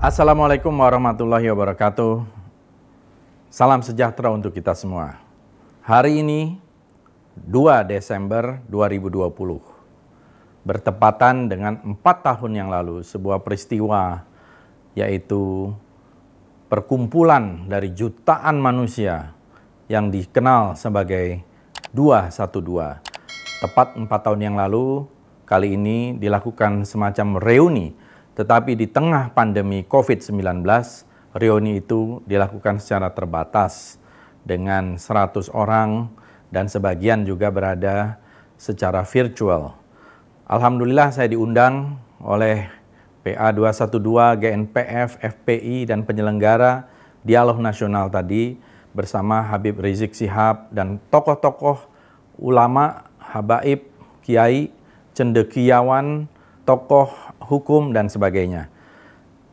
Assalamualaikum warahmatullahi wabarakatuh. Salam sejahtera untuk kita semua. Hari ini 2 Desember 2020 bertepatan dengan empat tahun yang lalu sebuah peristiwa yaitu perkumpulan dari jutaan manusia yang dikenal sebagai 212. Tepat empat tahun yang lalu, kali ini dilakukan semacam reuni tetapi di tengah pandemi COVID-19, reuni itu dilakukan secara terbatas dengan 100 orang dan sebagian juga berada secara virtual. Alhamdulillah saya diundang oleh PA 212, GNPF, FPI, dan penyelenggara Dialog Nasional tadi bersama Habib Rizik Sihab dan tokoh-tokoh ulama, habaib, kiai, cendekiawan, tokoh hukum, dan sebagainya.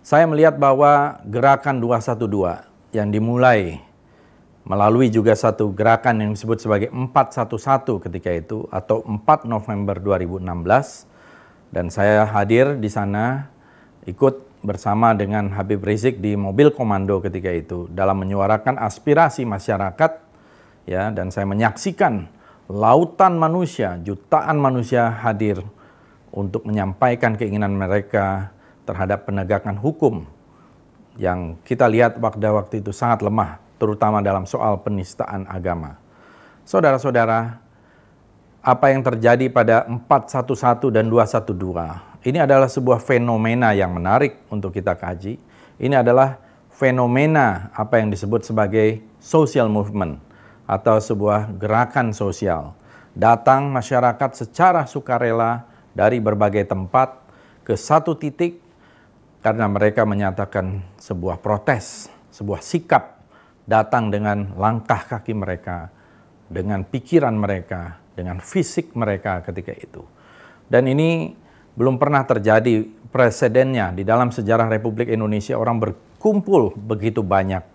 Saya melihat bahwa gerakan 212 yang dimulai melalui juga satu gerakan yang disebut sebagai 411 ketika itu atau 4 November 2016 dan saya hadir di sana ikut bersama dengan Habib Rizik di mobil komando ketika itu dalam menyuarakan aspirasi masyarakat ya dan saya menyaksikan lautan manusia jutaan manusia hadir untuk menyampaikan keinginan mereka terhadap penegakan hukum yang kita lihat waktu waktu itu sangat lemah, terutama dalam soal penistaan agama. Saudara-saudara, apa yang terjadi pada 411 dan 212 ini adalah sebuah fenomena yang menarik untuk kita kaji. Ini adalah fenomena apa yang disebut sebagai social movement atau sebuah gerakan sosial. Datang masyarakat secara sukarela dari berbagai tempat ke satu titik karena mereka menyatakan sebuah protes, sebuah sikap datang dengan langkah kaki mereka, dengan pikiran mereka, dengan fisik mereka ketika itu. Dan ini belum pernah terjadi presidennya di dalam sejarah Republik Indonesia orang berkumpul begitu banyak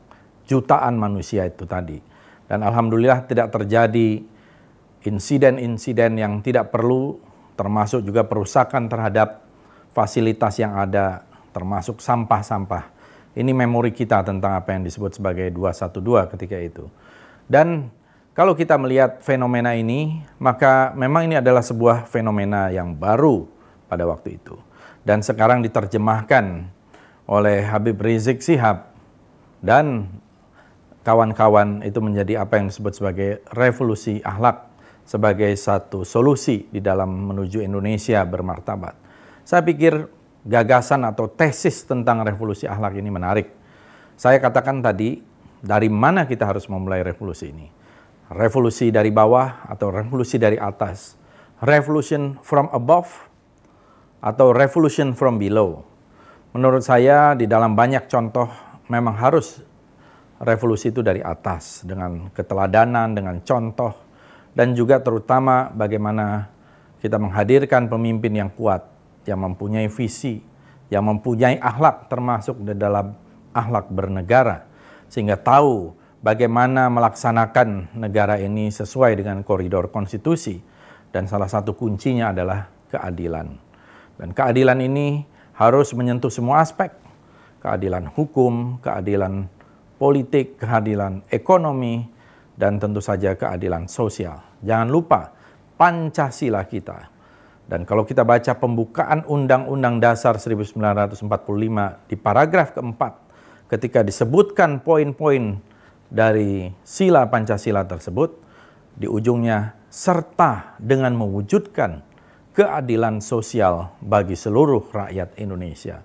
jutaan manusia itu tadi. Dan alhamdulillah tidak terjadi insiden-insiden yang tidak perlu termasuk juga perusakan terhadap fasilitas yang ada, termasuk sampah-sampah. Ini memori kita tentang apa yang disebut sebagai 212 ketika itu. Dan kalau kita melihat fenomena ini, maka memang ini adalah sebuah fenomena yang baru pada waktu itu. Dan sekarang diterjemahkan oleh Habib Rizik Sihab dan kawan-kawan itu menjadi apa yang disebut sebagai revolusi akhlak sebagai satu solusi di dalam menuju Indonesia bermartabat. Saya pikir gagasan atau tesis tentang revolusi akhlak ini menarik. Saya katakan tadi, dari mana kita harus memulai revolusi ini? Revolusi dari bawah atau revolusi dari atas? Revolution from above atau revolution from below? Menurut saya di dalam banyak contoh memang harus revolusi itu dari atas dengan keteladanan, dengan contoh, dan juga terutama bagaimana kita menghadirkan pemimpin yang kuat, yang mempunyai visi, yang mempunyai akhlak termasuk di dalam akhlak bernegara sehingga tahu bagaimana melaksanakan negara ini sesuai dengan koridor konstitusi dan salah satu kuncinya adalah keadilan. Dan keadilan ini harus menyentuh semua aspek. Keadilan hukum, keadilan politik, keadilan ekonomi, dan tentu saja keadilan sosial. Jangan lupa Pancasila kita. Dan kalau kita baca pembukaan Undang-Undang Dasar 1945 di paragraf keempat, ketika disebutkan poin-poin dari sila Pancasila tersebut, di ujungnya serta dengan mewujudkan keadilan sosial bagi seluruh rakyat Indonesia.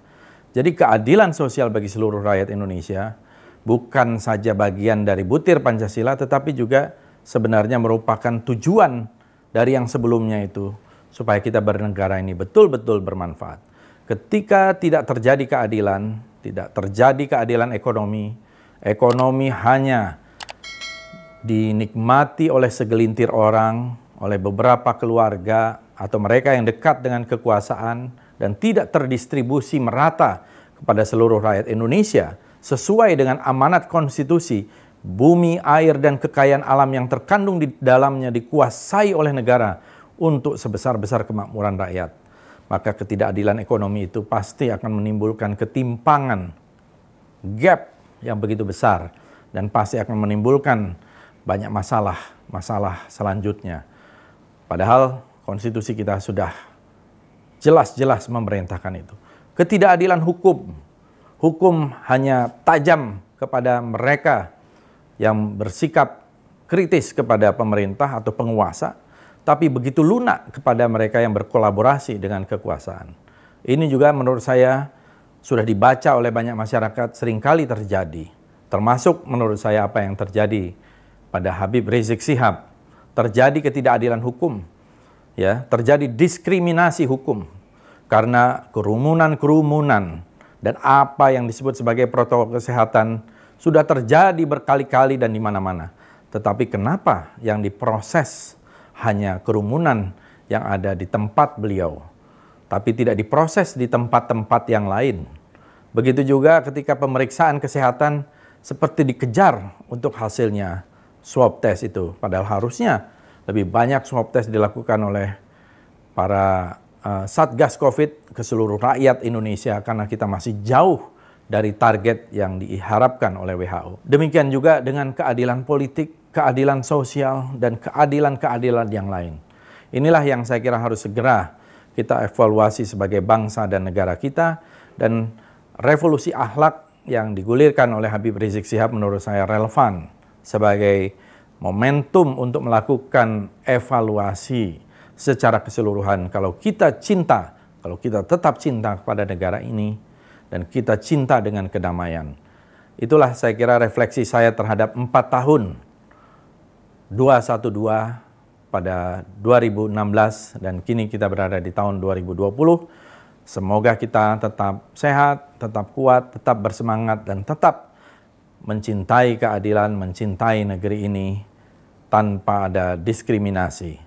Jadi keadilan sosial bagi seluruh rakyat Indonesia bukan saja bagian dari butir Pancasila, tetapi juga sebenarnya merupakan tujuan dari yang sebelumnya itu, supaya kita bernegara ini betul-betul bermanfaat. Ketika tidak terjadi keadilan, tidak terjadi keadilan ekonomi, ekonomi hanya dinikmati oleh segelintir orang, oleh beberapa keluarga, atau mereka yang dekat dengan kekuasaan, dan tidak terdistribusi merata kepada seluruh rakyat Indonesia, sesuai dengan amanat konstitusi, bumi, air, dan kekayaan alam yang terkandung di dalamnya dikuasai oleh negara untuk sebesar-besar kemakmuran rakyat. maka ketidakadilan ekonomi itu pasti akan menimbulkan ketimpangan, gap yang begitu besar, dan pasti akan menimbulkan banyak masalah, masalah selanjutnya. Padahal konstitusi kita sudah jelas-jelas memerintahkan itu. Ketidakadilan hukum, hukum hanya tajam kepada mereka yang bersikap kritis kepada pemerintah atau penguasa, tapi begitu lunak kepada mereka yang berkolaborasi dengan kekuasaan. Ini juga menurut saya sudah dibaca oleh banyak masyarakat sering kali terjadi. Termasuk menurut saya apa yang terjadi pada Habib Rizik Sihab. Terjadi ketidakadilan hukum, ya, terjadi diskriminasi hukum karena kerumunan-kerumunan dan apa yang disebut sebagai protokol kesehatan sudah terjadi berkali-kali dan di mana-mana. Tetapi kenapa yang diproses hanya kerumunan yang ada di tempat beliau, tapi tidak diproses di tempat-tempat yang lain? Begitu juga ketika pemeriksaan kesehatan seperti dikejar untuk hasilnya swab test itu. Padahal harusnya lebih banyak swab test dilakukan oleh para uh, Satgas COVID ke seluruh rakyat Indonesia karena kita masih jauh dari target yang diharapkan oleh WHO. Demikian juga dengan keadilan politik, keadilan sosial, dan keadilan-keadilan yang lain. Inilah yang saya kira harus segera kita evaluasi sebagai bangsa dan negara kita dan revolusi akhlak yang digulirkan oleh Habib Rizik Sihab menurut saya relevan sebagai momentum untuk melakukan evaluasi secara keseluruhan kalau kita cinta, kalau kita tetap cinta kepada negara ini, dan kita cinta dengan kedamaian. Itulah saya kira refleksi saya terhadap empat tahun 212 pada 2016 dan kini kita berada di tahun 2020. Semoga kita tetap sehat, tetap kuat, tetap bersemangat dan tetap mencintai keadilan, mencintai negeri ini tanpa ada diskriminasi.